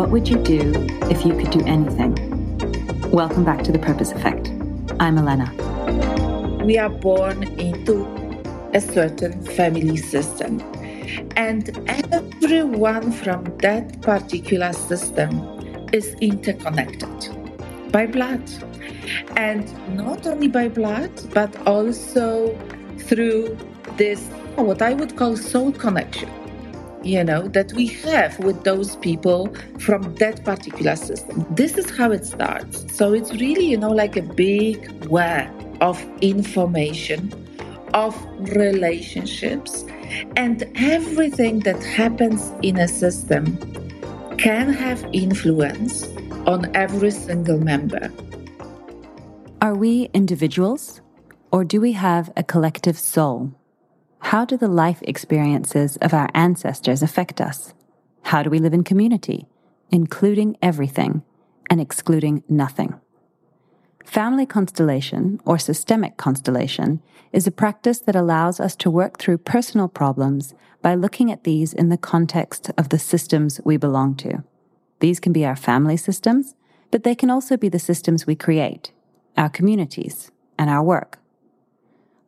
What would you do if you could do anything? Welcome back to The Purpose Effect. I'm Elena. We are born into a certain family system, and everyone from that particular system is interconnected by blood. And not only by blood, but also through this, what I would call soul connection you know, that we have with those people from that particular system. This is how it starts. So it's really, you know, like a big web of information, of relationships, and everything that happens in a system can have influence on every single member. Are we individuals or do we have a collective soul? How do the life experiences of our ancestors affect us? How do we live in community, including everything and excluding nothing? Family constellation, or systemic constellation, is a practice that allows us to work through personal problems by looking at these in the context of the systems we belong to. These can be our family systems, but they can also be the systems we create, our communities, and our work.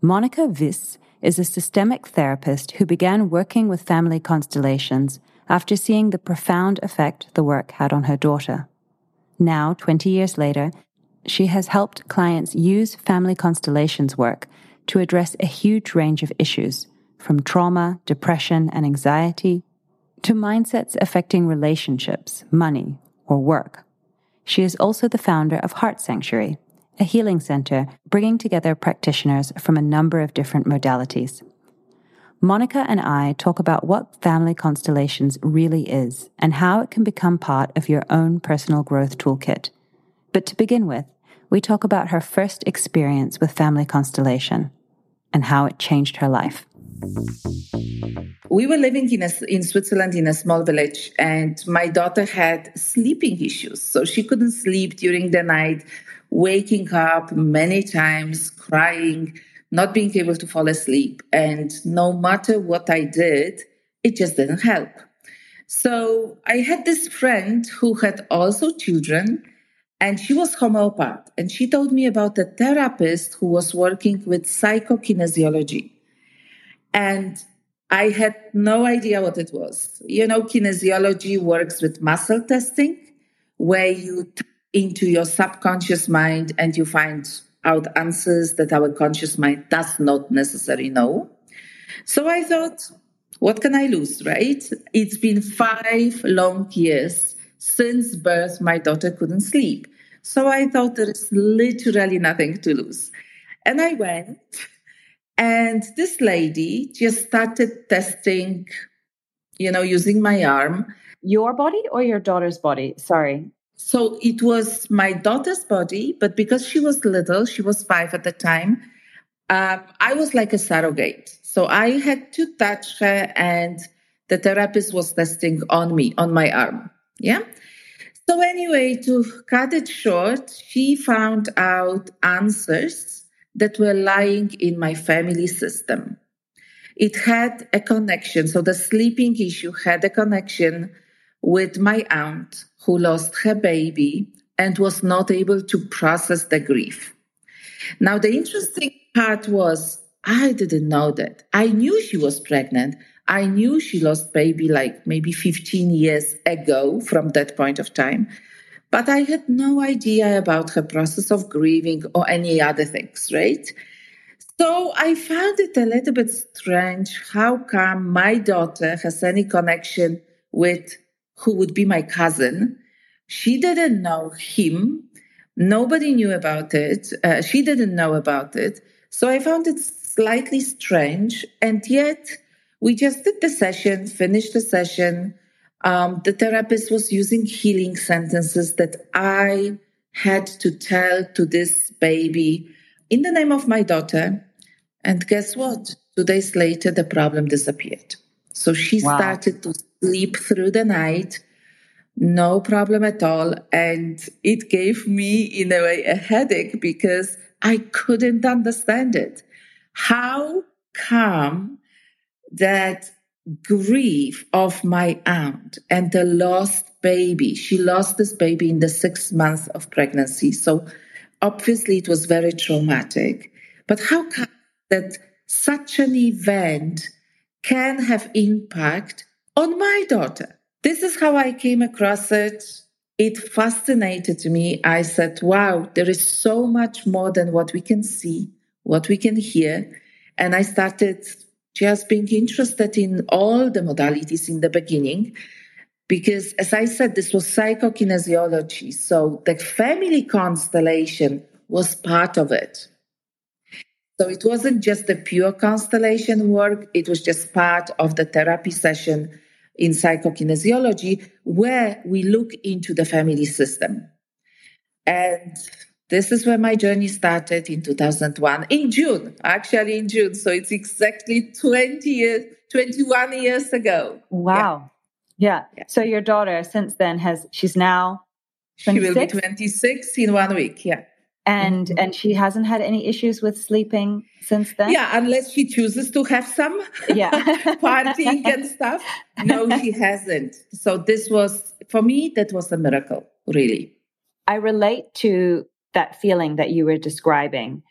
Monika Wyss is a systemic therapist who began working with family constellations after seeing the profound effect the work had on her daughter. Now, 20 years later, she has helped clients use family constellations work to address a huge range of issues, from trauma, depression, and anxiety to mindsets affecting relationships, money, or work. She is also the founder of Heart Sanctuary, a healing center bringing together practitioners from a number of different modalities. Monika and I talk about what family constellations really is and how it can become part of your own personal growth toolkit. But to begin with, we talk about her first experience with family constellation and how it changed her life. We were living in, a, in Switzerland in a small village, and my daughter had sleeping issues. So she couldn't sleep during the night waking up many times, crying, not being able to fall asleep. And no matter what I did, it just didn't help. So I had this friend who had also children and she was homeopath and she told me about a therapist who was working with psychokinesiology. And I had no idea what it was. You know, kinesiology works with muscle testing, where you into your subconscious mind and you find out answers that our conscious mind does not necessarily know. So I thought, what can I lose, right? It's been five long years since birth, my daughter couldn't sleep. So I thought there is literally nothing to lose. And I went, and this lady just started testing, you know, using my arm. Your body or your daughter's body? Sorry. So it was my daughter's body, but because she was little, she was five at the time, um, I was like a surrogate. So I had to touch her, and the therapist was testing on me, on my arm. Yeah. So, anyway, to cut it short, she found out answers that were lying in my family system. It had a connection. So, the sleeping issue had a connection with my aunt who lost her baby and was not able to process the grief. Now, the interesting part was I didn't know that. I knew she was pregnant. I knew she lost baby like maybe 15 years ago from that point of time. But I had no idea about her process of grieving or any other things, right? So I found it a little bit strange how come my daughter has any connection with who would be my cousin. She didn't know him. Nobody knew about it. Uh, she didn't know about it. So I found it slightly strange. And yet we just did the session, finished the session. Um, the therapist was using healing sentences that I had to tell to this baby in the name of my daughter. And guess what? Two days later, the problem disappeared. So she wow. started to sleep through the night, no problem at all. And it gave me, in a way, a headache because I couldn't understand it. How come that grief of my aunt and the lost baby. She lost this baby in the sixth month of pregnancy. So obviously it was very traumatic. But how come that such an event can have impact on my daughter? This is how I came across it. It fascinated me. I said, wow, there is so much more than what we can see, what we can hear. And I started just being interested in all the modalities in the beginning because as i said this was psychokinesiology so the family constellation was part of it so it wasn't just the pure constellation work it was just part of the therapy session in psychokinesiology where we look into the family system and this is where my journey started in 2001, in June, actually in June. So it's exactly 20 years, 21 years ago. Wow. Yeah. yeah. So your daughter since then has, she's now 26? She will be 26 in one week. Yeah. And mm-hmm. and she hasn't had any issues with sleeping since then. Yeah, unless she chooses to have some yeah partying and stuff. No, she hasn't. So this was for me that was a miracle, really. I relate to that feeling that you were describing.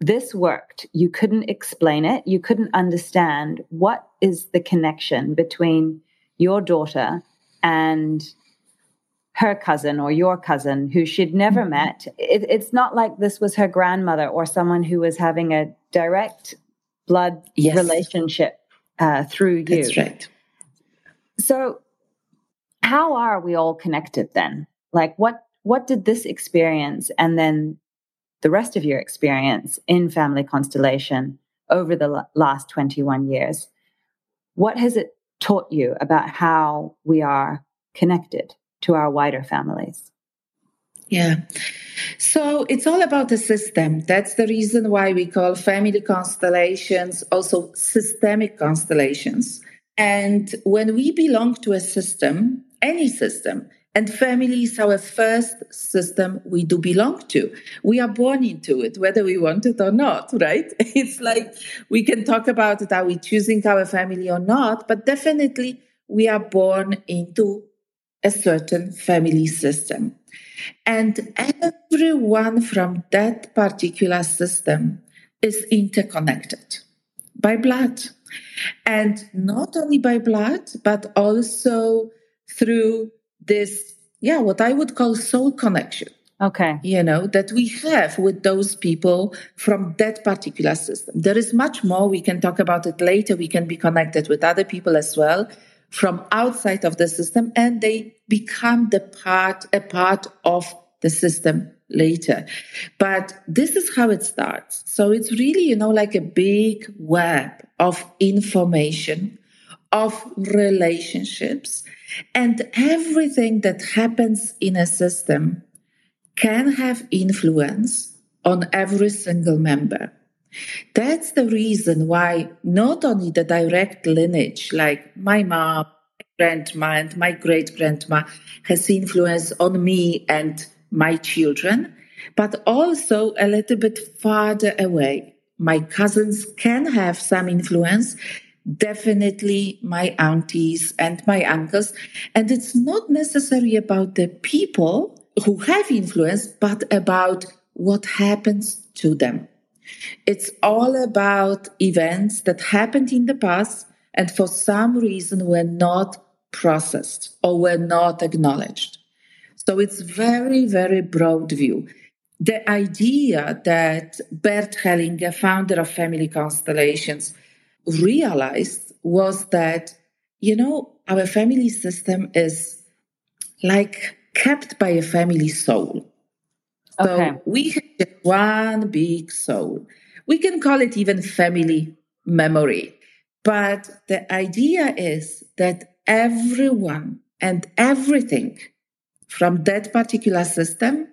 This worked. You couldn't explain it. You couldn't understand what is the connection between your daughter and her cousin or your cousin who she'd never mm-hmm. met. It, it's not like this was her grandmother or someone who was having a direct blood yes. relationship uh, through you. That's right. So, how are we all connected then? Like, what what did this experience and then the rest of your experience in family constellation over the last 21 years, what has it taught you about how we are connected to our wider families? Yeah. So it's all about the system. That's the reason why we call family constellations also systemic constellations. And when we belong to a system, any system, and family is our first system we do belong to. We are born into it, whether we want it or not, right? It's like we can talk about it, are we choosing our family or not? But definitely we are born into a certain family system. And everyone from that particular system is interconnected by blood. And not only by blood, but also through this, yeah, what I would call soul connection. Okay. You know, that we have with those people from that particular system. There is much more. We can talk about it later. We can be connected with other people as well from outside of the system and they become the part, a part of the system later. But this is how it starts. So it's really, you know, like a big web of information, of relationships and everything that happens in a system can have influence on every single member. That's the reason why not only the direct lineage, like my mom, grandma, and my great grandma, has influence on me and my children, but also a little bit farther away. My cousins can have some influence definitely my aunties and my uncles. And it's not necessarily about the people who have influence, but about what happens to them. It's all about events that happened in the past and for some reason were not processed or were not acknowledged. So it's very, very broad view. The idea that Bert Hellinger, founder of Family Constellations, realized was that, you know, our family system is like kept by a family soul. Okay. So we have one big soul. We can call it even family memory. But the idea is that everyone and everything from that particular system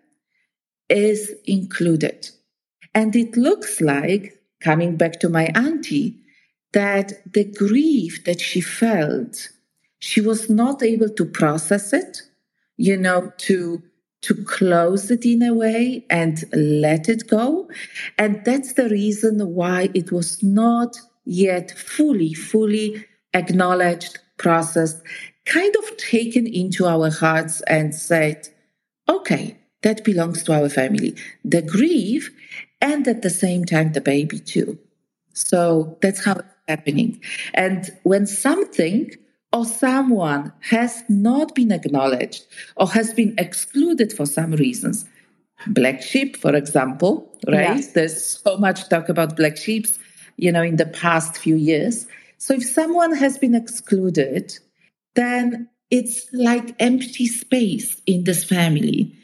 is included. And it looks like, coming back to my auntie, that the grief that she felt, she was not able to process it, you know, to to close it in a way and let it go. And that's the reason why it was not yet fully, fully acknowledged, processed, kind of taken into our hearts and said, okay, that belongs to our family. The grief and at the same time the baby too. So that's how it's happening. And when something or someone has not been acknowledged or has been excluded for some reasons, black sheep, for example, right? Yes. There's so much talk about black sheeps, you know, in the past few years. So if someone has been excluded, then it's like empty space in this family.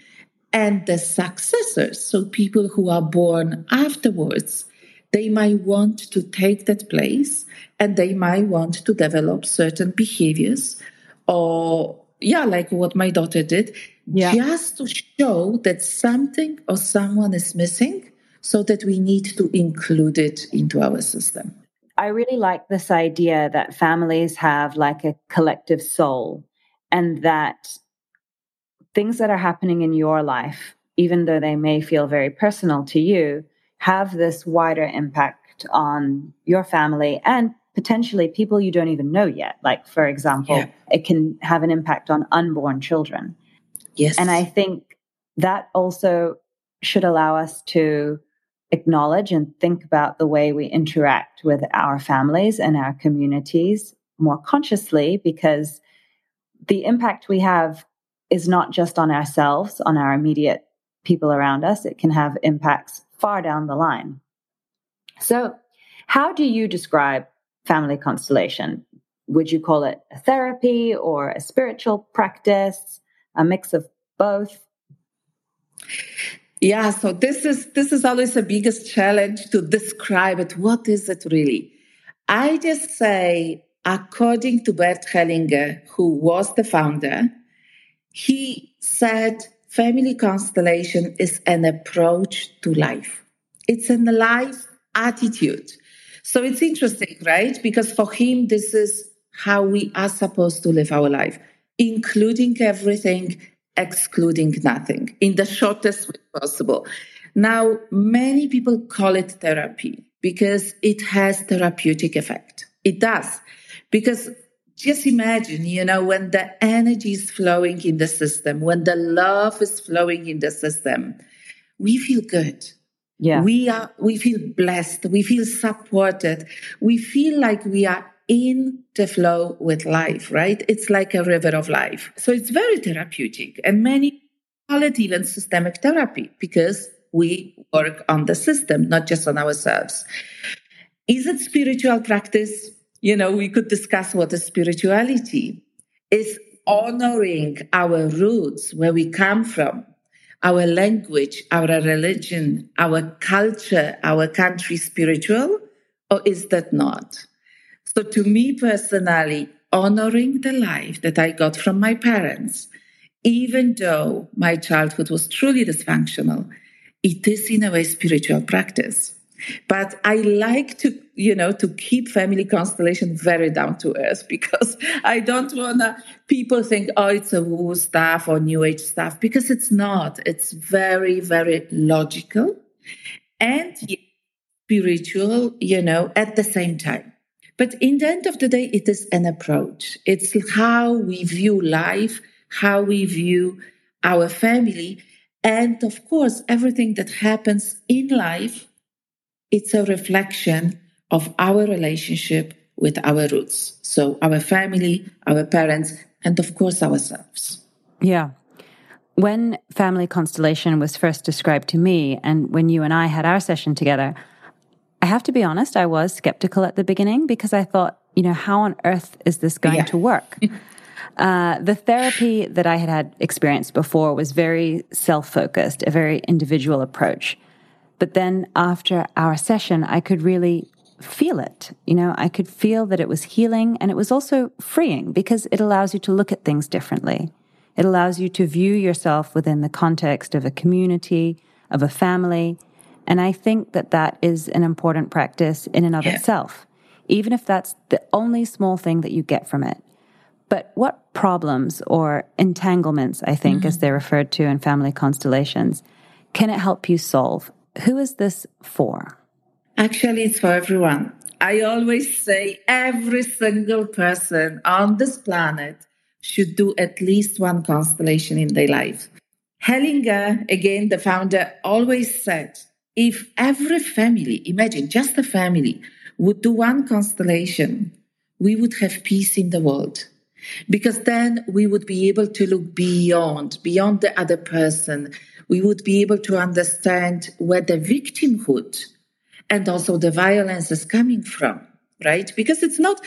And the successors, so people who are born afterwards, they might want to take that place and they might want to develop certain behaviors or yeah like what my daughter did yeah. just to show that something or someone is missing so that we need to include it into our system i really like this idea that families have like a collective soul and that things that are happening in your life even though they may feel very personal to you have this wider impact on your family and potentially people you don't even know yet. Like, for example, yeah. it can have an impact on unborn children. Yes. And I think that also should allow us to acknowledge and think about the way we interact with our families and our communities more consciously because the impact we have is not just on ourselves, on our immediate people around us, it can have impacts far down the line. So, how do you describe family constellation? Would you call it a therapy or a spiritual practice, a mix of both? Yeah, so this is this is always the biggest challenge to describe it. What is it really? I just say, according to Bert Hellinger, who was the founder, he said family constellation is an approach to life. It's a life attitude. So it's interesting, right? Because for him, this is how we are supposed to live our life, including everything, excluding nothing in the shortest way possible. Now, many people call it therapy because it has therapeutic effect. It does. Because just imagine, you know, when the energy is flowing in the system, when the love is flowing in the system, we feel good. Yeah. We are, we feel blessed. We feel supported. We feel like we are in the flow with life, right? It's like a river of life. So it's very therapeutic and many call it even systemic therapy because we work on the system, not just on ourselves. Is it spiritual practice? You know, we could discuss what is spirituality. Is honoring our roots, where we come from, our language, our religion, our culture, our country spiritual, or is that not? So to me personally, honoring the life that I got from my parents, even though my childhood was truly dysfunctional, it is in a way spiritual practice. But I like to, you know, to keep family constellation very down to earth because I don't want to people think, oh, it's a woo stuff or new age stuff because it's not. It's very, very logical and spiritual, you know, at the same time. But in the end of the day, it is an approach. It's how we view life, how we view our family. And of course, everything that happens in life it's a reflection of our relationship with our roots. So our family, our parents, and of course ourselves. Yeah. When family constellation was first described to me, and when you and I had our session together, I have to be honest, I was skeptical at the beginning because I thought, you know, how on earth is this going yeah. to work? uh, the therapy that I had had experienced before was very self focused, a very individual approach. But then after our session, I could really feel it. You know, I could feel that it was healing and it was also freeing because it allows you to look at things differently. It allows you to view yourself within the context of a community, of a family. And I think that that is an important practice in and of yeah. itself, even if that's the only small thing that you get from it. But what problems or entanglements, I think, mm-hmm. as they're referred to in family constellations, can it help you solve who is this for? Actually, it's for everyone. I always say every single person on this planet should do at least one constellation in their life. Hellinger, again, the founder, always said if every family, imagine just a family, would do one constellation, we would have peace in the world. Because then we would be able to look beyond, beyond the other person. We would be able to understand where the victimhood and also the violence is coming from, right? Because it's not,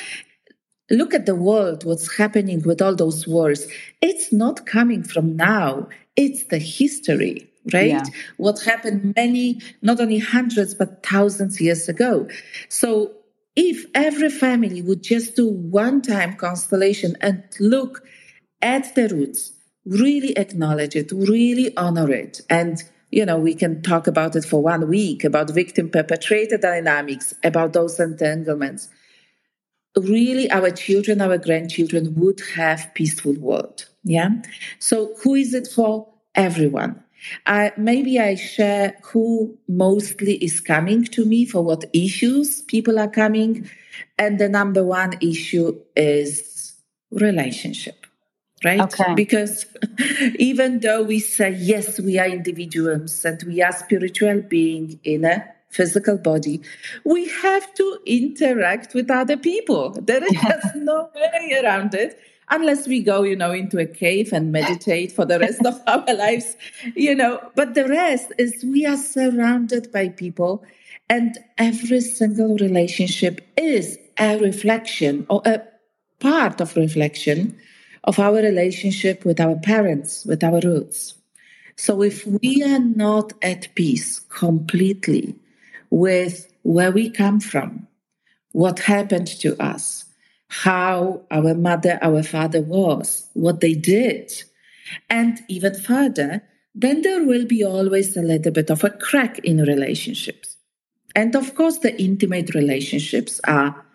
look at the world, what's happening with all those wars. It's not coming from now. It's the history, right? Yeah. What happened many, not only hundreds, but thousands years ago. So if every family would just do one time constellation and look at the roots, really acknowledge it, really honor it, and you know, we can talk about it for one week about victim perpetrator dynamics, about those entanglements really our children, our grandchildren would have peaceful world. Yeah. So who is it for? Everyone. Uh, maybe I share who mostly is coming to me for what issues people are coming. And the number one issue is relationship, right? Okay. Because even though we say, yes, we are individuals and we are spiritual being in a physical body, we have to interact with other people. There is just no way around it unless we go, you know, into a cave and meditate for the rest of our lives, you know. But the rest is we are surrounded by people, and every single relationship is a reflection or a part of reflection of our relationship with our parents, with our roots. So if we are not at peace completely with where we come from, what happened to us, how our mother, our father was, what they did. And even further, then there will be always a little bit of a crack in relationships. And of course, the intimate relationships are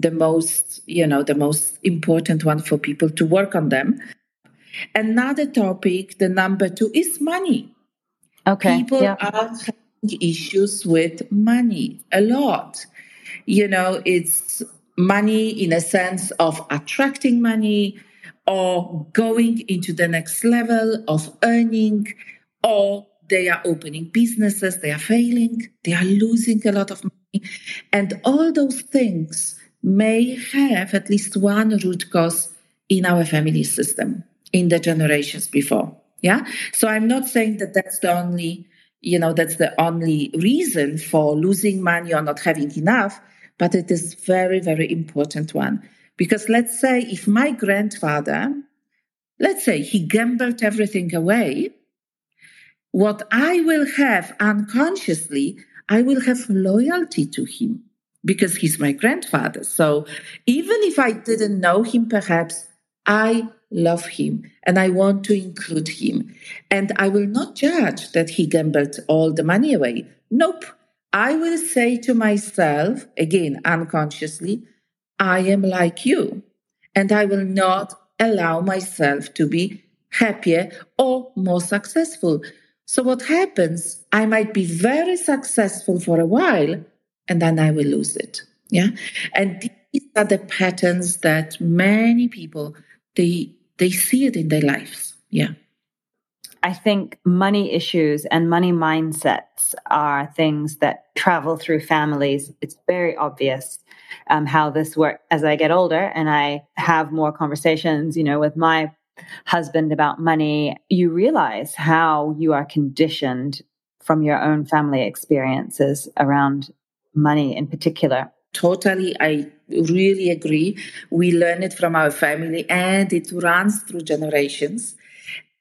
the most, you know, the most important one for people to work on them. Another topic, the number two, is money. Okay. People yeah. are having issues with money a lot. You know, it's money in a sense of attracting money or going into the next level of earning or they are opening businesses, they are failing, they are losing a lot of money. And all those things may have at least one root cause in our family system in the generations before. Yeah. So I'm not saying that that's the only you know, that's the only reason for losing money or not having enough, but it is very, very important one. Because let's say if my grandfather, let's say he gambled everything away, what I will have unconsciously, I will have loyalty to him because he's my grandfather. So even if I didn't know him, perhaps I love him and I want to include him. And I will not judge that he gambled all the money away. Nope. I will say to myself, again, unconsciously, I am like you. And I will not allow myself to be happier or more successful. So what happens? I might be very successful for a while and then I will lose it. Yeah. And these are the patterns that many people, they they see it in their lives. Yeah. I think money issues and money mindsets are things that travel through families. It's very obvious um, how this works as I get older and I have more conversations, you know, with my husband about money. You realize how you are conditioned from your own family experiences around money in particular. Totally. I really agree. We learn it from our family and it runs through generations.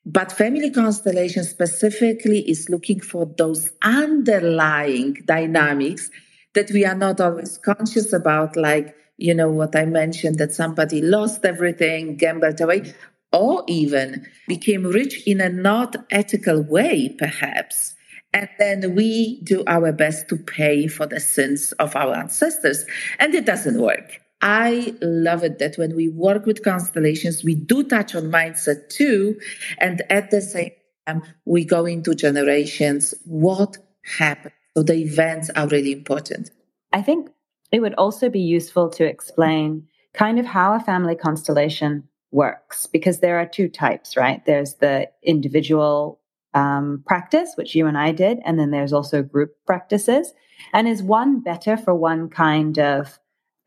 But family constellation specifically is looking for those underlying dynamics that we are not always conscious about, like, you know, what I mentioned that somebody lost everything, gambled away, or even became rich in a not ethical way, perhaps. And then we do our best to pay for the sins of our ancestors. And it doesn't work. I love it that when we work with constellations, we do touch on mindset too. And at the same time, we go into generations. What happened? So the events are really important. I think it would also be useful to explain kind of how a family constellation works because there are two types, right? There's the individual um, practice, which you and I did, and then there's also group practices. And is one better for one kind of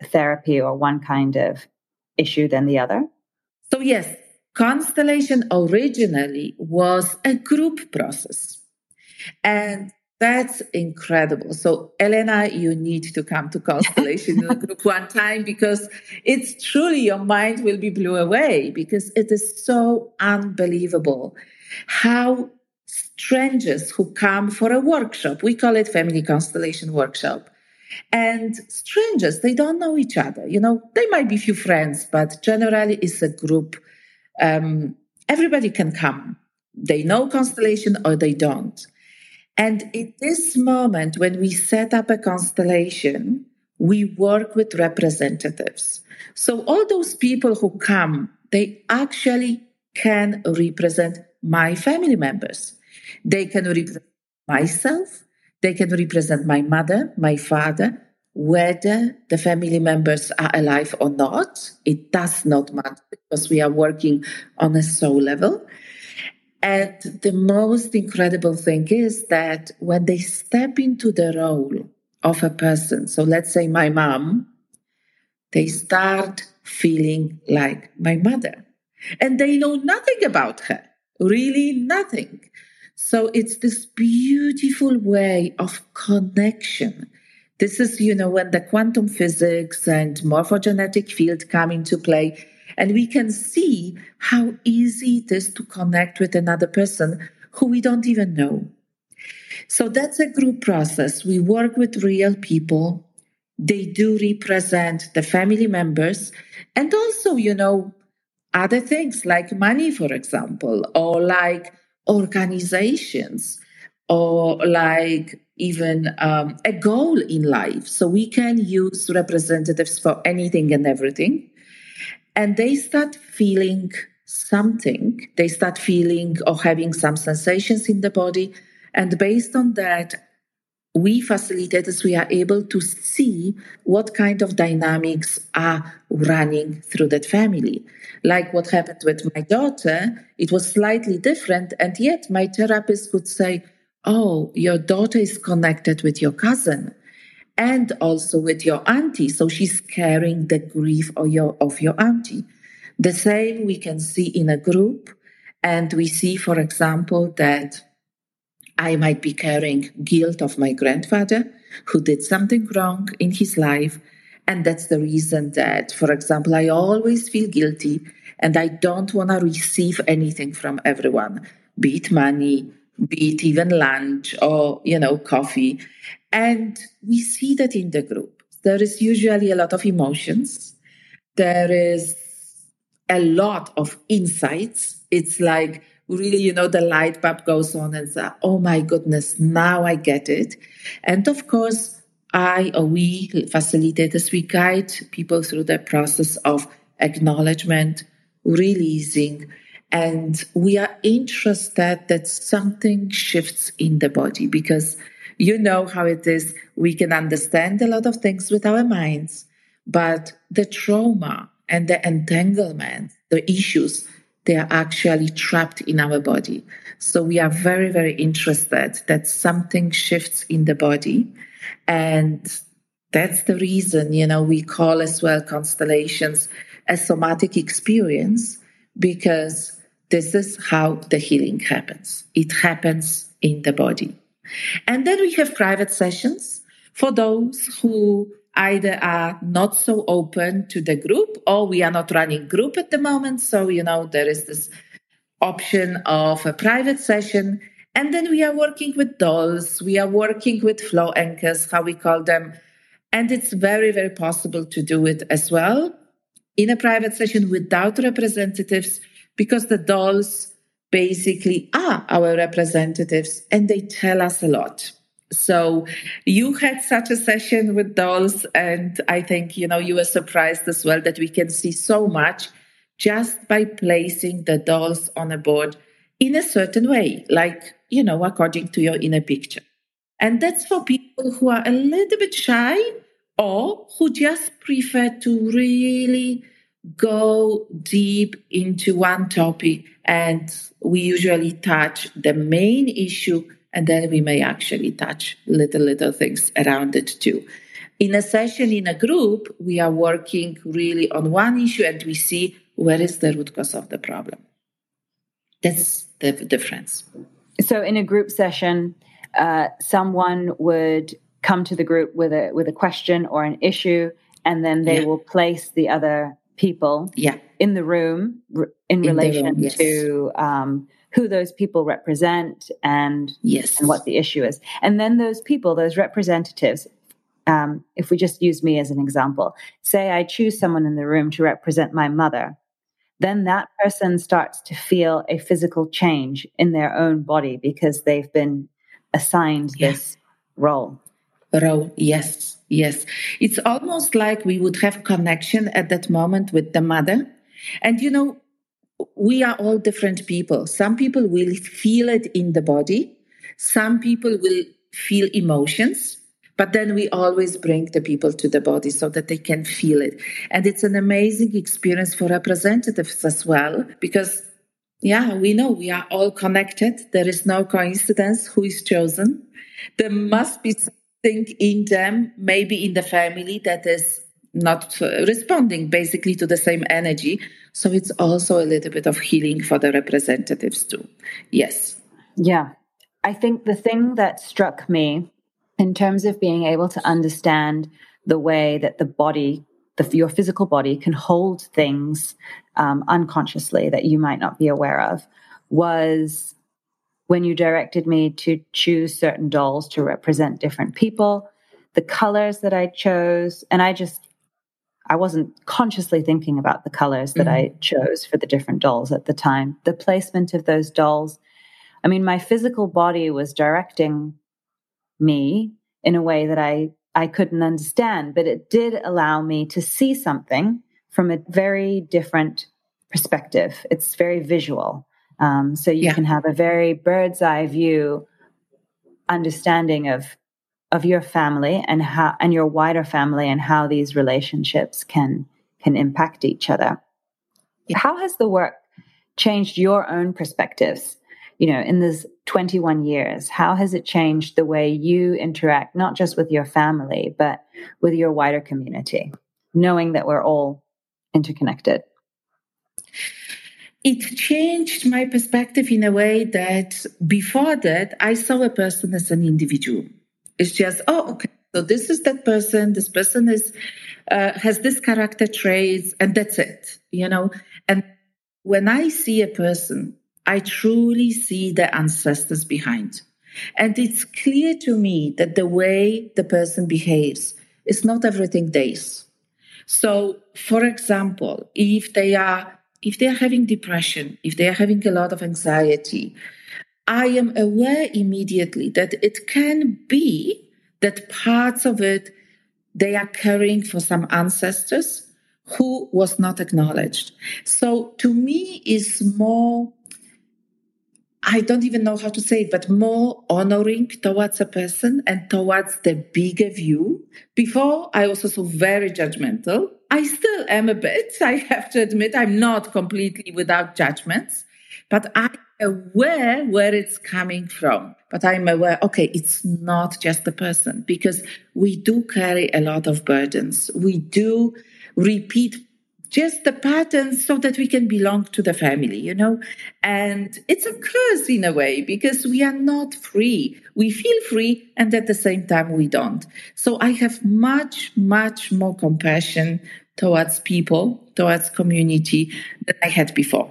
therapy or one kind of issue than the other? So, yes, constellation originally was a group process. And that's incredible. So, Elena, you need to come to Constellation in a group one time because it's truly your mind will be blew away because it is so unbelievable how strangers who come for a workshop, we call it Family Constellation Workshop, and strangers, they don't know each other. You know, they might be few friends, but generally it's a group. Um, everybody can come. They know Constellation or they don't. And in this moment, when we set up a constellation, we work with representatives. So all those people who come, they actually can represent my family members. They can represent myself. They can represent my mother, my father, whether the family members are alive or not. It does not matter because we are working on a soul level. And the most incredible thing is that when they step into the role of a person, so let's say my mom, they start feeling like my mother. And they know nothing about her, really nothing. So it's this beautiful way of connection. This is, you know, when the quantum physics and morphogenetic field come into play and we can see how easy it is to connect with another person who we don't even know. So that's a group process. We work with real people. They do represent the family members and also, you know, other things like money, for example, or like organizations, or like even um, a goal in life. So we can use representatives for anything and everything and they start feeling something. They start feeling or having some sensations in the body. And based on that, we facilitators, we are able to see what kind of dynamics are running through that family. Like what happened with my daughter, it was slightly different. And yet my therapist could say, Oh, your daughter is connected with your cousin and also with your auntie. So she's carrying the grief of your, of your auntie. The same we can see in a group. And we see, for example, that I might be carrying guilt of my grandfather who did something wrong in his life. And that's the reason that, for example, I always feel guilty and I don't want to receive anything from everyone, be it money, be it even lunch or, you know, coffee. And we see that in the group. There is usually a lot of emotions. There is a lot of insights. It's like really, you know, the light bulb goes on and say, oh my goodness, now I get it. And of course, I or we facilitators, we guide people through the process of acknowledgement, releasing, and we are interested that something shifts in the body because you know how it is. We can understand a lot of things with our minds, but the trauma and the entanglement, the issues, they are actually trapped in our body. So we are very, very interested that something shifts in the body. And that's the reason, you know, we call as well constellations a somatic experience because this is how the healing happens. It happens in the body. And then we have private sessions for those who either are not so open to the group or we are not running group at the moment. So, you know, there is this option of a private session. And then we are working with dolls. We are working with flow anchors, how we call them. And it's very, very possible to do it as well in a private session without representatives because the dolls basically are our representatives and they tell us a lot. So you had such a session with dolls and I think, you know, you were surprised as well that we can see so much just by placing the dolls on a board in a certain way, like, you know, according to your inner picture. And that's for people who are a little bit shy or who just prefer to really go deep into one topic and we usually touch the main issue and then we may actually touch little little things around it too in a session in a group we are working really on one issue and we see where is the root cause of the problem that's the difference so in a group session uh, someone would come to the group with a with a question or an issue and then they yeah. will place the other people yeah. in the room in, in relation room, yes. to um, who those people represent and, yes. and what the issue is. And then those people, those representatives, um, if we just use me as an example, say I choose someone in the room to represent my mother, then that person starts to feel a physical change in their own body because they've been assigned yes. this role. Role, yes. Yes. It's almost like we would have connection at that moment with the mother. And you know, we are all different people. Some people will feel it in the body. Some people will feel emotions. But then we always bring the people to the body so that they can feel it. And it's an amazing experience for representatives as well, because yeah, we know we are all connected. There is no coincidence who is chosen. There must be something in them, maybe in the family that is not responding basically to the same energy. So it's also a little bit of healing for the representatives too. Yes. Yeah. I think the thing that struck me in terms of being able to understand the way that the body, the, your physical body, can hold things um, unconsciously that you might not be aware of was when you directed me to choose certain dolls to represent different people, the colors that I chose, and I just I wasn't consciously thinking about the colors that mm-hmm. I chose for the different dolls at the time. The placement of those dolls. I mean, my physical body was directing me in a way that I, I couldn't understand, but it did allow me to see something from a very different perspective. It's very visual. Um, so you yeah. can have a very bird's eye view understanding of of your family and how and your wider family and how these relationships can can impact each other. How has the work changed your own perspectives? You know, in this 21 years, how has it changed the way you interact, not just with your family, but with your wider community, knowing that we're all interconnected? it changed my perspective in a way that before that, I saw a person as an individual. It's just, oh, okay. So this is that person. This person is uh, has this character traits, and that's it. You know. And when I see a person, I truly see the ancestors behind, and it's clear to me that the way the person behaves is not everything days. So, for example, if they are if they are having depression, if they are having a lot of anxiety, I am aware immediately that it can be that parts of it they are carrying for some ancestors who was not acknowledged. So to me is more I don't even know how to say it, but more honoring towards a person and towards the bigger view. Before, I was also very judgmental. I still am a bit, I have to admit, I'm not completely without judgments, but I'm aware where it's coming from. But I'm aware, okay, it's not just the person because we do carry a lot of burdens. We do repeat just the patterns so that we can belong to the family, you know? And it's a curse in a way because we are not free. We feel free and at the same time we don't. So I have much, much more compassion towards people, towards community than I had before.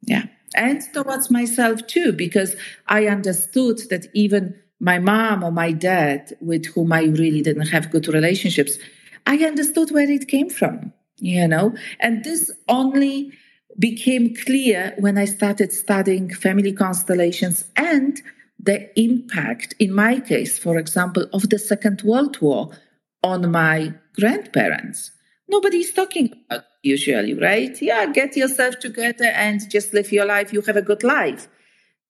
Yeah. And towards myself too, because I understood that even my mom or my dad, with whom I really didn't have good relationships, I understood where it came from you know? And this only became clear when i started studying family constellations and the impact in my case for example of the second world war on my grandparents nobody's talking about usually right? Yeah get yourself together and just live your life. You have a good life.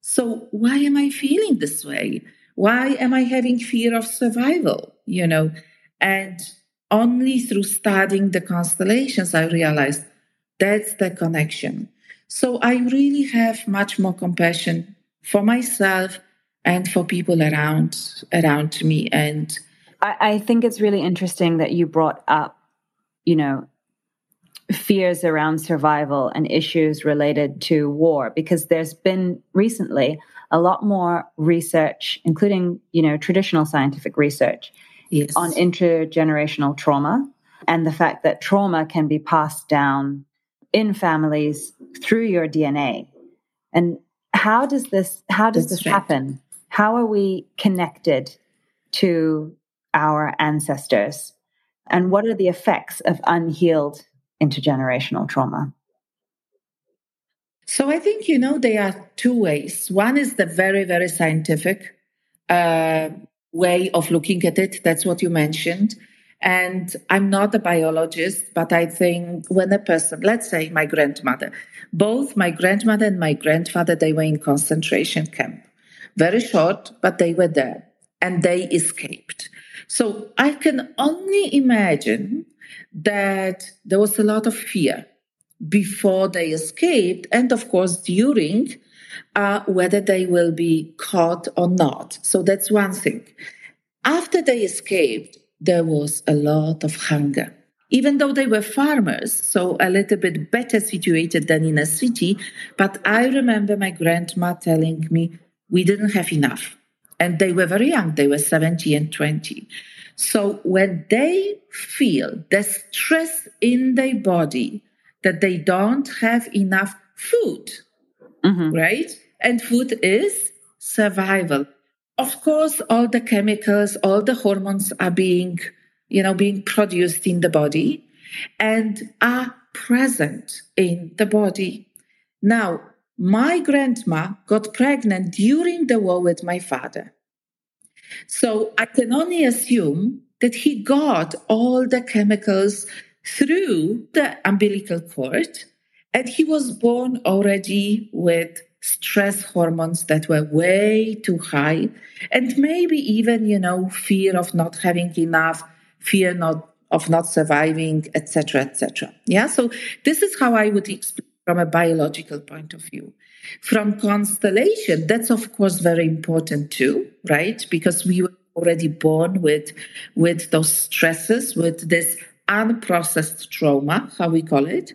So why am i feeling this way? Why am i having fear of survival you know? And only through studying the constellations, I realized that's the connection. So I really have much more compassion for myself and for people around around me. And I, I think it's really interesting that you brought up, you know, fears around survival and issues related to war because there's been recently a lot more research including you know traditional scientific research yes. on intergenerational trauma and the fact that trauma can be passed down in families through your DNA. And how does this how does That's this right. happen? How are we connected to our ancestors? And what are the effects of unhealed intergenerational trauma? So I think you know there are two ways. One is the very very scientific uh, way of looking at it. That's what you mentioned. And I'm not a biologist, but I think when a person, let's say my grandmother, both my grandmother and my grandfather, they were in concentration camp. Very short, but they were there and they escaped. So I can only imagine that there was a lot of fear before they escaped, and of course during, uh, whether they will be caught or not. So that's one thing. After they escaped, there was a lot of hunger. Even though they were farmers, so a little bit better situated than in a city, but I remember my grandma telling me we didn't have enough. And they were very young, they were 70 and 20. So when they feel the stress in their body that they don't have enough food, mm-hmm. right? And food is survival. Of course, all the chemicals, all the hormones are being, you know, being produced in the body and are present in the body. Now, my grandma got pregnant during the war with my father. So I can only assume that he got all the chemicals through the umbilical cord and he was born already with stress hormones that were way too high and maybe even you know fear of not having enough fear not of not surviving etc etc yeah so this is how i would explain from a biological point of view. From constellation that's of course very important too right? Because we were already born with with those stresses with this unprocessed trauma how we call it.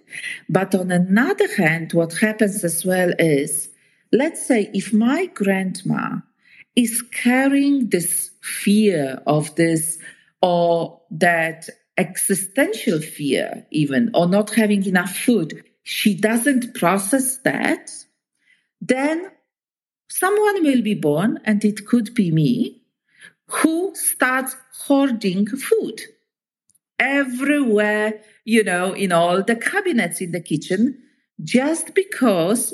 But on another hand what happens as well is let's say if my grandma is carrying this fear of this or that existential fear even or not having enough food she doesn't process that then someone will be born and it could be me who starts hoarding food everywhere you know in all the cabinets in the kitchen just because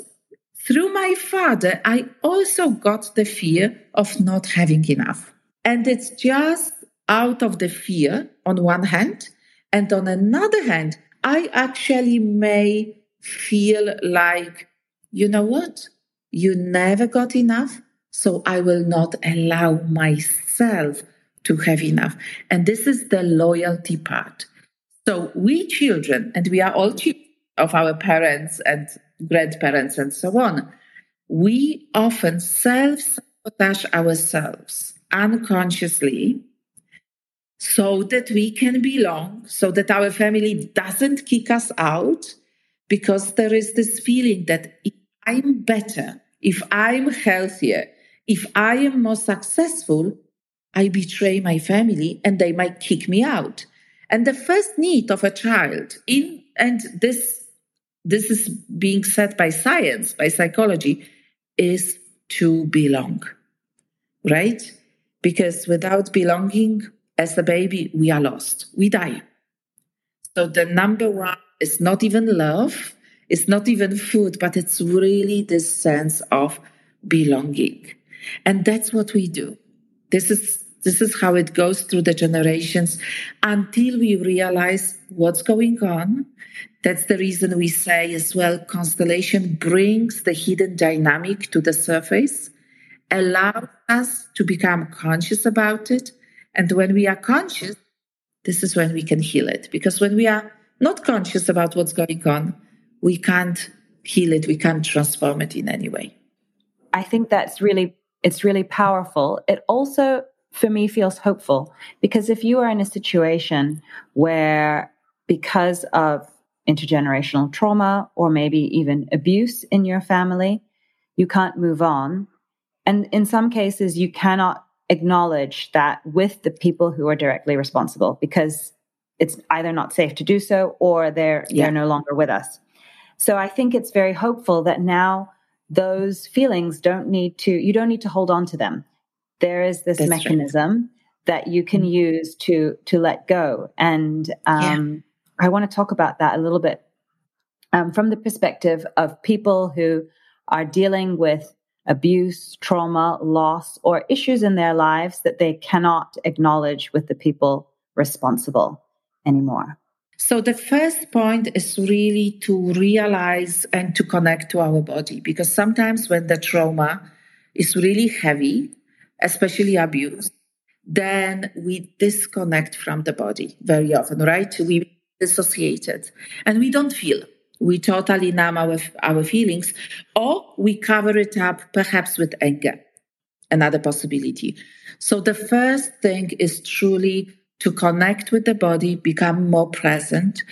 through my father, I also got the fear of not having enough. And it's just out of the fear on one hand. And on another hand, I actually may feel like, you know what? You never got enough. So I will not allow myself to have enough. And this is the loyalty part. So we children, and we are all children of our parents and grandparents, and so on, we often self sabotage ourselves unconsciously so that we can belong, so that our family doesn't kick us out, because there is this feeling that if I'm better, if I'm healthier, if I am more successful, I betray my family and they might kick me out. And the first need of a child in and this this is being said by science, by psychology, is to belong, right? Because without belonging, as a baby, we are lost. We die. So the number one is not even love, it's not even food, but it's really this sense of belonging. And that's what we do. This is this is how it goes through the generations until we realize what's going on. That's the reason we say as well constellation brings the hidden dynamic to the surface, allows us to become conscious about it. And when we are conscious, this is when we can heal it. Because when we are not conscious about what's going on, we can't heal it, we can't transform it in any way. I think that's really it's really powerful. It also for me feels hopeful because if you are in a situation where because of intergenerational trauma or maybe even abuse in your family, you can't move on. And in some cases, you cannot acknowledge that with the people who are directly responsible because it's either not safe to do so or they're yeah. they're no longer with us. So I think it's very hopeful that now those feelings don't need to you don't need to hold on to them. There is this That's mechanism right. that you can mm-hmm. use to to let go. And um, yeah. I want to talk about that a little bit um, from the perspective of people who are dealing with abuse, trauma, loss, or issues in their lives that they cannot acknowledge with the people responsible anymore. So, the first point is really to realize and to connect to our body because sometimes when the trauma is really heavy, especially abuse, then we disconnect from the body very often, right? We dissociate it and we don't feel we totally numb our, our feelings, or we cover it up perhaps with anger. Another possibility. So the first thing is truly to connect with the body, become more present,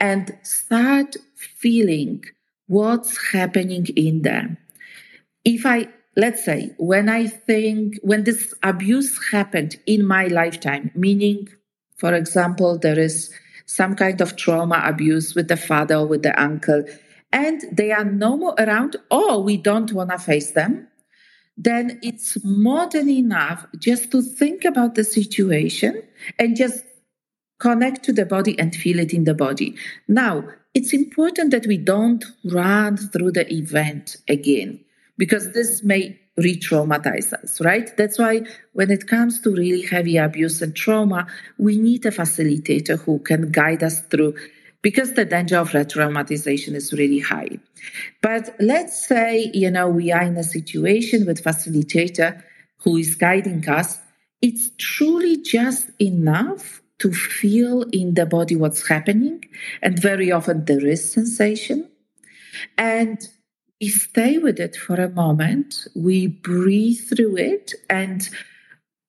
and start feeling what's happening in them. If I, let's say, when I think, when this abuse happened in my lifetime, meaning, for example, there is some kind of trauma abuse with the father or with the uncle, and they are no more around, or we don't want to face them, then it's more than enough just to think about the situation and just connect to the body and feel it in the body. Now, it's important that we don't run through the event again because this may re traumatize us, right? That's why when it comes to really heavy abuse and trauma, we need a facilitator who can guide us through because the danger of re traumatization is really high. But let's say, you know, we are in a situation with facilitator who is guiding us. It's truly just enough to feel in the body what's happening. And very often there is sensation. And we stay with it for a moment, we breathe through it, and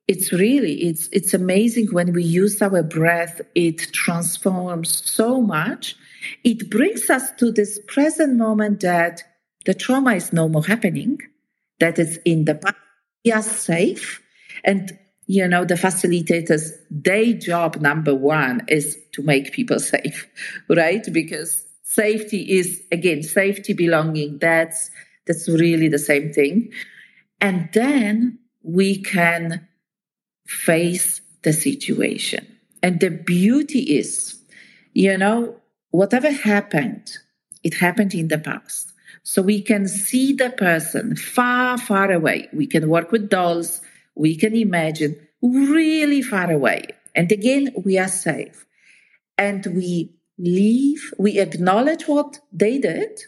it's really it's it's amazing when we use our breath it transforms so much. It brings us to this present moment that the trauma is no more happening that it's in the past. We are safe. And you know the facilitators day job number one is to make people safe right? Because safety is again safety belonging. That's that's really the same thing. And then we can face the situation. And the beauty is you know whatever happened it happened in the past. So we can see the person far far away. We can work with dolls. We can imagine really far away. And again we are safe. And we leave, we acknowledge what they did,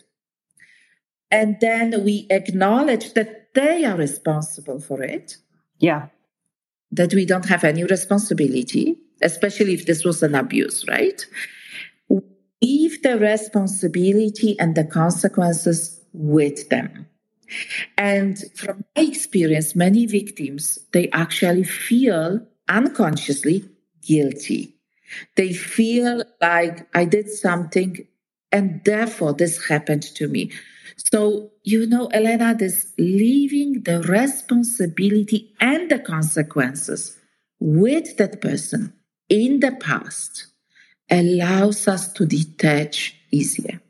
and then we acknowledge that they are responsible for it. Yeah. That we don't have any responsibility, especially if this was an abuse, right? Leave the responsibility and the consequences with them. And from my experience, many victims, they actually feel unconsciously guilty they feel like I did something and therefore this happened to me. So, you know, Elena, this leaving the responsibility and the consequences with that person in the past allows us to detach easier.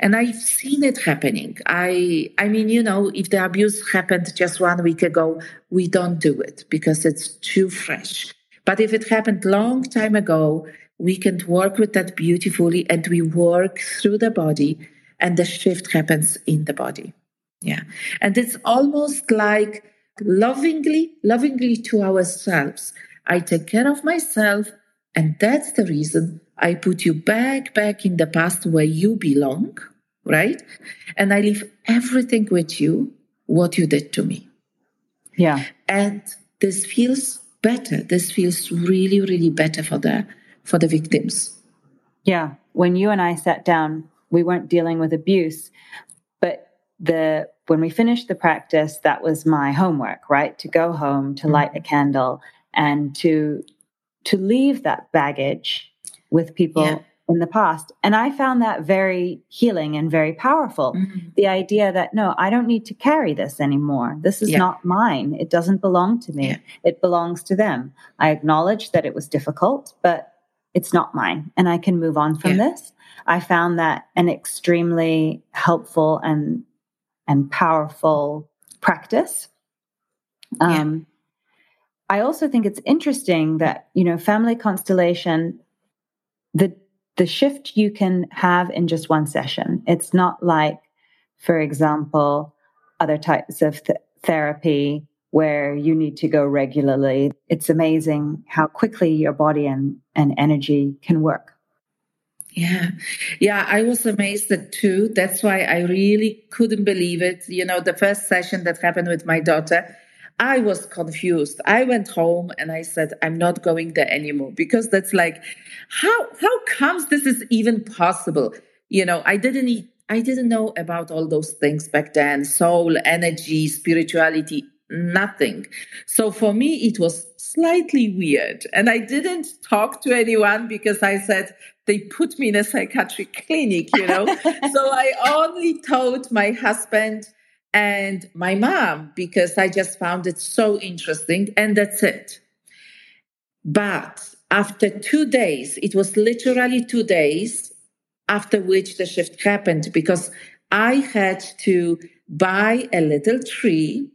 And I've seen it happening. I I mean, you know, if the abuse happened just one week ago, we don't do it because it's too fresh. But if it happened long time ago, we can work with that beautifully and we work through the body and the shift happens in the body. Yeah. And it's almost like lovingly, lovingly to ourselves. I take care of myself. And that's the reason I put you back, back in the past where you belong, right? And I leave everything with you, what you did to me. Yeah. And this feels better. This feels really, really better for the for the victims. Yeah. When you and I sat down, we weren't dealing with abuse, but the when we finished the practice, that was my homework, right? To go home, to light a candle, and to to leave that baggage with people yeah. in the past. And I found that very healing and very powerful. Mm-hmm. The idea that no, I don't need to carry this anymore. This is yeah. not mine. It doesn't belong to me. Yeah. It belongs to them. I acknowledge that it was difficult, but it's not mine and I can move on from this. I found that an extremely helpful and and powerful practice. Um, I also think it's interesting that, you know, family constellation, the the shift you can have in just one session. It's not like, for example, other types of th- therapy where you need to go regularly. It's amazing how quickly your body and, and energy can work. Yeah. Yeah. I was amazed at too. That's why I really couldn't believe it. You know, the first session that happened with my daughter, I was confused. I went home and I said, I'm not going there anymore because that's like, how, how comes this is even possible? You know, I didn't, I didn't know about all those things back then soul, energy, spirituality, nothing. So for me, it was slightly weird. And I didn't talk to anyone because I said, they put me in a psychiatric clinic, you know? so I only told my husband, and my mom because I just found it so interesting. And that's it. But after two days, it was literally two days after which the shift happened because I had to buy a little tree,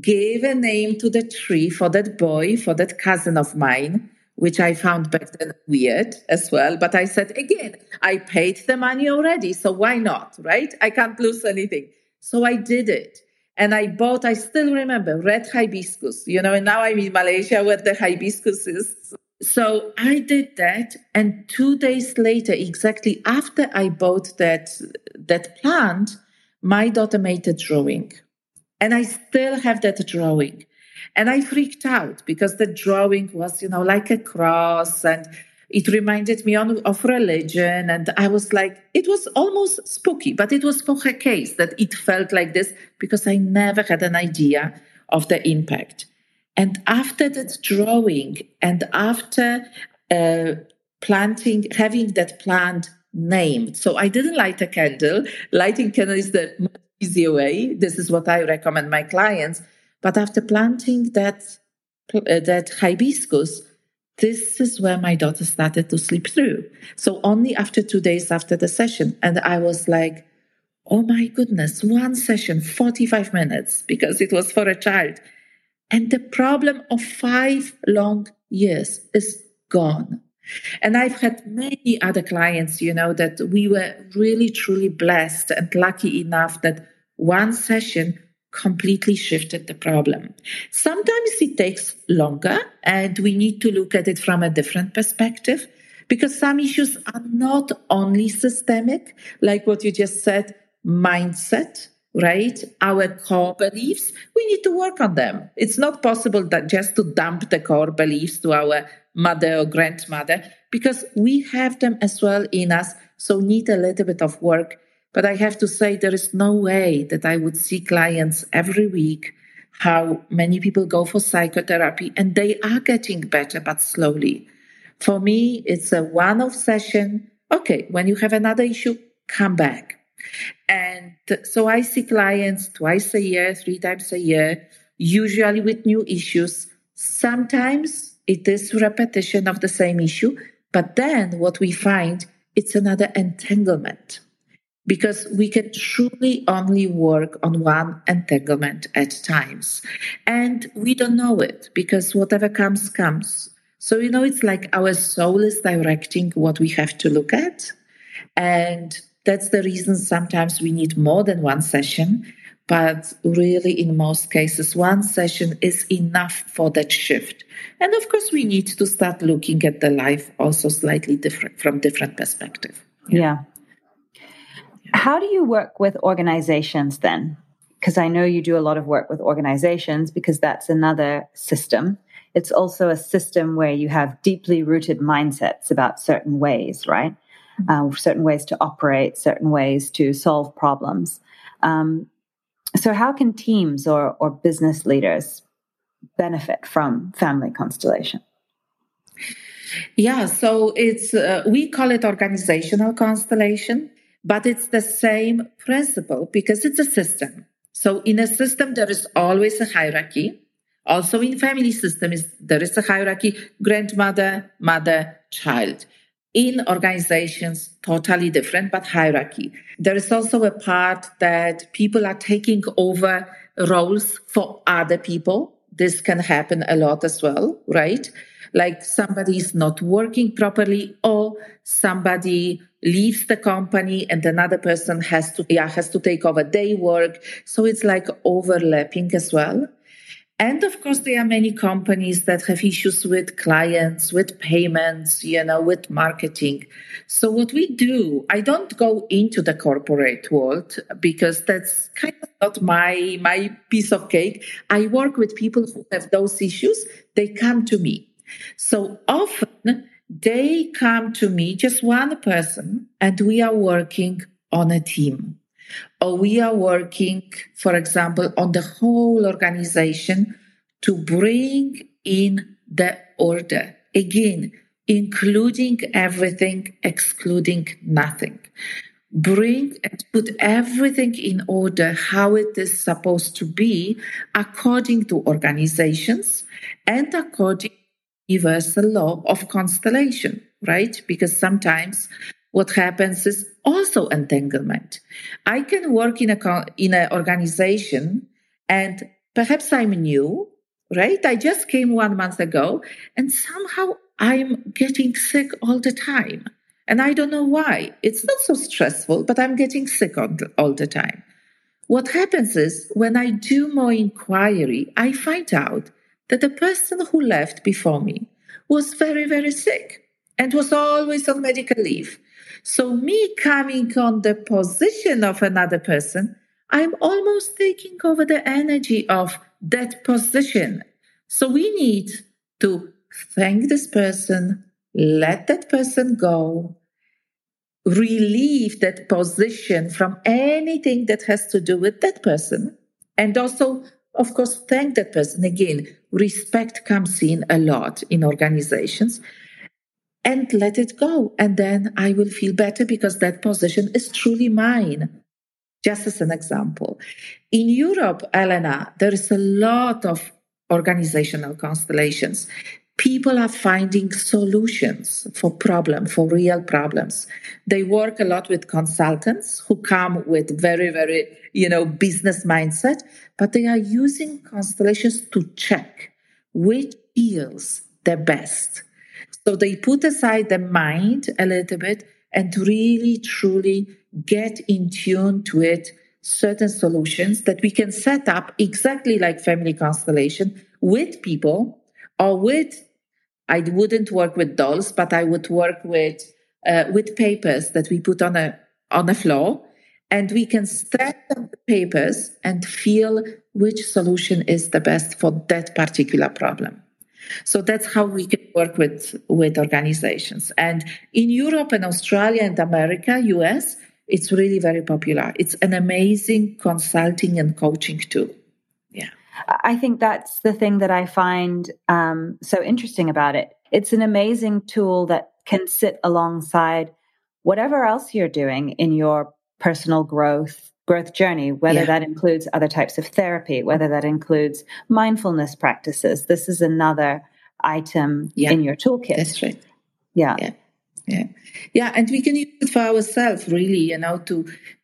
give a name to the tree for that boy, for that cousin of mine, which I found back then weird as well. But I said, again, I paid the money already. So why not? Right? I can't lose anything. So I did it. And I bought, I still remember, red hibiscus, you know, and now I'm in Malaysia where the hibiscus is. So I did that. And two days later, exactly after I bought that, that plant, my daughter made a drawing. And I still have that drawing. And I freaked out because the drawing was, you know, like a cross and it reminded me on, of religion. And I was like, it was almost spooky, but it was for her case that it felt like this because I never had an idea of the impact. And after that drawing and after uh, planting, having that plant named, so I didn't light a candle. Lighting candle is the easier way. This is what I recommend my clients. But after planting that uh, that hibiscus, this is where my daughter started to sleep through. So only after two days after the session. And I was like, oh my goodness, one session, 45 minutes, because it was for a child. And the problem of five long years is gone. And I've had many other clients, you know, that we were really, truly blessed and lucky enough that one session completely shifted the problem. Sometimes it takes longer and we need to look at it from a different perspective because some issues are not only systemic, like what you just said, mindset, right? Our core beliefs, we need to work on them. It's not possible that just to dump the core beliefs to our mother or grandmother because we have them as well in us. So need a little bit of work but I have to say, there is no way that I would see clients every week how many people go for psychotherapy and they are getting better, but slowly. For me, it's a one off session. Okay, when you have another issue, come back. And so I see clients twice a year, three times a year, usually with new issues. Sometimes it is repetition of the same issue, but then what we find, it's another entanglement because we can truly only work on one entanglement at times. And we don't know it because whatever comes, comes. So, you know, it's like our soul is directing what we have to look at. And that's the reason sometimes we need more than one session. But really, in most cases, one session is enough for that shift. And of course, we need to start looking at the life also slightly different from different perspective. yeah. yeah. How do you work with organizations then? Because I know you do a lot of work with organizations because that's another system. it's also a system where you have deeply rooted mindsets about certain ways, right? Uh, certain ways to operate, certain ways to solve problems. Um, so, how can teams or, or business leaders benefit from family constellation? Yeah, so it's uh, we call it organizational constellation, but it's the same principle because it's a system. So in a system there is always a hierarchy. Also in family system is there is a hierarchy: grandmother, mother, child. In organizations, totally different, but hierarchy. There is also a part that people are taking over roles for other people. This can happen a lot as well, right? like somebody is not working properly or somebody leaves the company and another person has to yeah has to take over their work so it's like overlapping as well and of course, there are many companies that have issues with clients, with payments, you know, with marketing. So what we do, I don't go into the corporate world because that's kind of not my, my piece of cake. I work with people who have those issues. They come to me. So often they come to me, just one person, and we are working on a team. Or we are working, for example, on the whole organization to bring in the order. Again, including everything, excluding nothing. Bring and put everything in order how it is supposed to be according to organizations and according universal law of constellation, right? Because sometimes what happens is also entanglement. I can work in a in an organization and perhaps I'm new, right? I just came one month ago and somehow I'm getting sick all the time. And I don't know why. It's not so stressful, but I'm getting sick all the time. What happens is when I do more inquiry, I find out that the person who left before me was very, very sick and was always on medical leave. So, me coming on the position of another person, I'm almost taking over the energy of that position. So, we need to thank this person, let that person go, relieve that position from anything that has to do with that person, and also of course, thank that person. Again, respect comes in a lot in organizations and let it go. And then I will feel better because that position is truly mine. Just as an example. In Europe, Elena, there is a lot of organizational constellations people are finding solutions for problem for real problems they work a lot with consultants who come with very very you know business mindset but they are using constellations to check which feels the best so they put aside the mind a little bit and really truly get in tune to it certain solutions that we can set up exactly like family constellation with people or with I wouldn't work with dolls, but I would work with uh, with papers that we put on a on a floor, and we can stack the papers and feel which solution is the best for that particular problem. So that's how we can work with with organizations. And in Europe and Australia and America, US, it's really very popular. It's an amazing consulting and coaching tool. Yeah. I think that's the thing that I find um, so interesting about it. It's an amazing tool that can sit alongside whatever else you're doing in your personal growth growth journey whether yeah. that includes other types of therapy whether that includes mindfulness practices. This is another item yeah. in your toolkit. That's right. Yeah. Yeah. Yeah. Yeah and we can use it for ourselves really you know to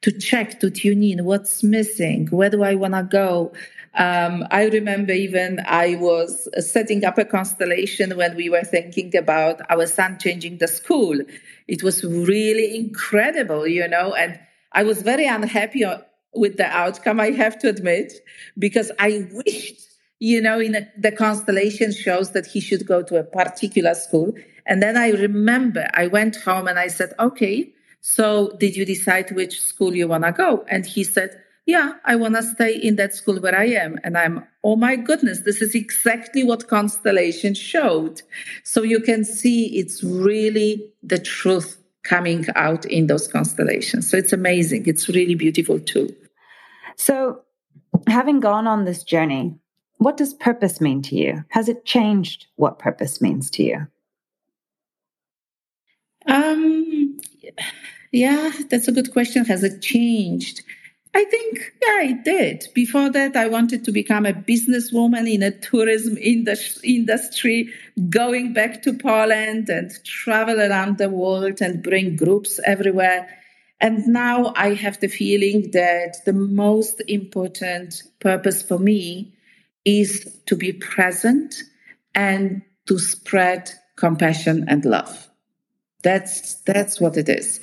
to check to tune in what's missing where do i want to go? Um, I remember even I was setting up a constellation when we were thinking about our son changing the school. It was really incredible, you know, and I was very unhappy uh, with the outcome, I have to admit, because I wished, you know, in a, the constellation shows that he should go to a particular school. And then I remember I went home and I said, okay, so did you decide which school you want to go? And he said, yeah, I want to stay in that school where I am. And I'm, oh my goodness, this is exactly what Constellation showed. So you can see it's really the truth coming out in those constellations. So it's amazing. It's really beautiful too. So, having gone on this journey, what does purpose mean to you? Has it changed what purpose means to you? Um, yeah, that's a good question. Has it changed? I think, yeah, it did. Before that, I wanted to become a businesswoman in a tourism industry, going back to Poland and travel around the world and bring groups everywhere. And now I have the feeling that the most important purpose for me is to be present and to spread compassion and love. That's that's what it is.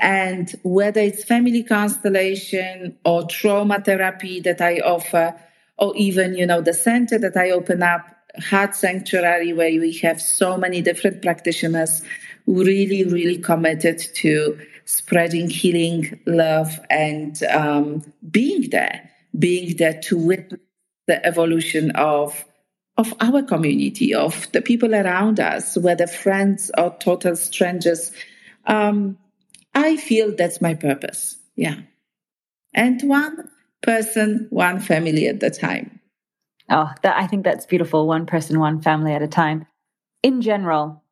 And whether it's family constellation or trauma therapy that I offer, or even, you know, the center that I open up, Heart Sanctuary, where we have so many different practitioners really, really committed to spreading healing, love, and um, being there, being there to witness the evolution of of our community, of the people around us, whether friends or total strangers. Um, I feel that's my purpose. Yeah. And one person, one family at a time. Oh, that, I think that's beautiful. One person, one family at a time. In general,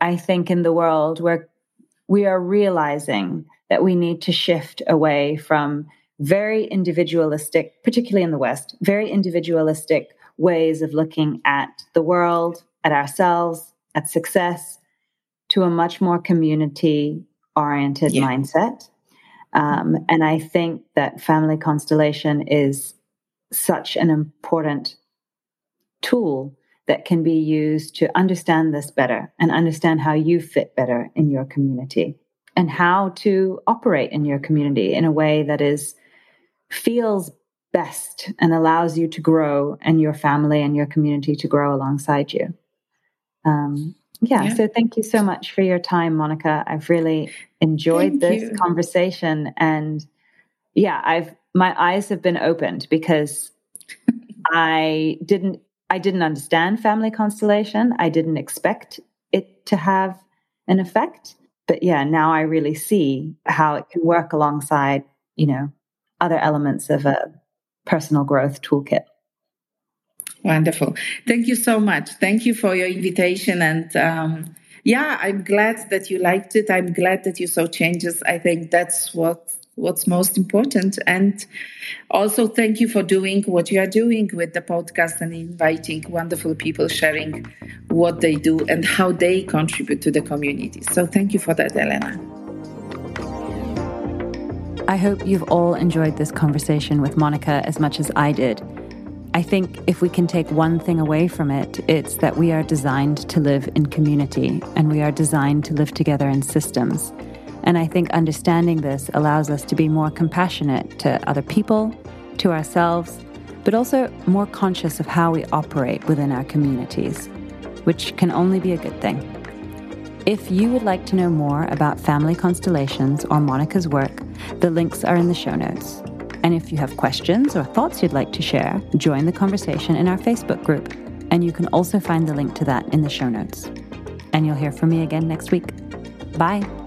I think in the world where we are realizing that we need to shift away from very individualistic, particularly in the West, very individualistic ways of looking at the world, at ourselves, at success, to a much more community oriented yeah. mindset. Um, and I think that family constellation is such an important tool that can be used to understand this better and understand how you fit better in your community and how to operate in your community in a way that is feels best and allows you to grow and your family and your community to grow alongside you. Um, yeah, yeah, so thank you so much for your time, Monika. I've really enjoyed thank this you. conversation and yeah, I've my eyes have been opened because I didn't I didn't understand family constellation. I didn't expect it to have an effect. But yeah, now I really see how it can work alongside, you know, other elements of a personal growth toolkit. Wonderful. Thank you so much. Thank you for your invitation. And um, yeah, I'm glad that you liked it. I'm glad that you saw changes. I think that's what what's most important. And also thank you for doing what you are doing with the podcast and inviting wonderful people sharing what they do and how they contribute to the community. So thank you for that, Elena. I hope you've all enjoyed this conversation with Monika as much as I did. I think if we can take one thing away from it, it's that we are designed to live in community and we are designed to live together in systems. And I think understanding this allows us to be more compassionate to other people, to ourselves, but also more conscious of how we operate within our communities, which can only be a good thing. If you would like to know more about family constellations or Monika's work, the links are in the show notes. And if you have questions or thoughts you'd like to share, join the conversation in our Facebook group. And you can also find the link to that in the show notes. And you'll hear from me again next week. Bye.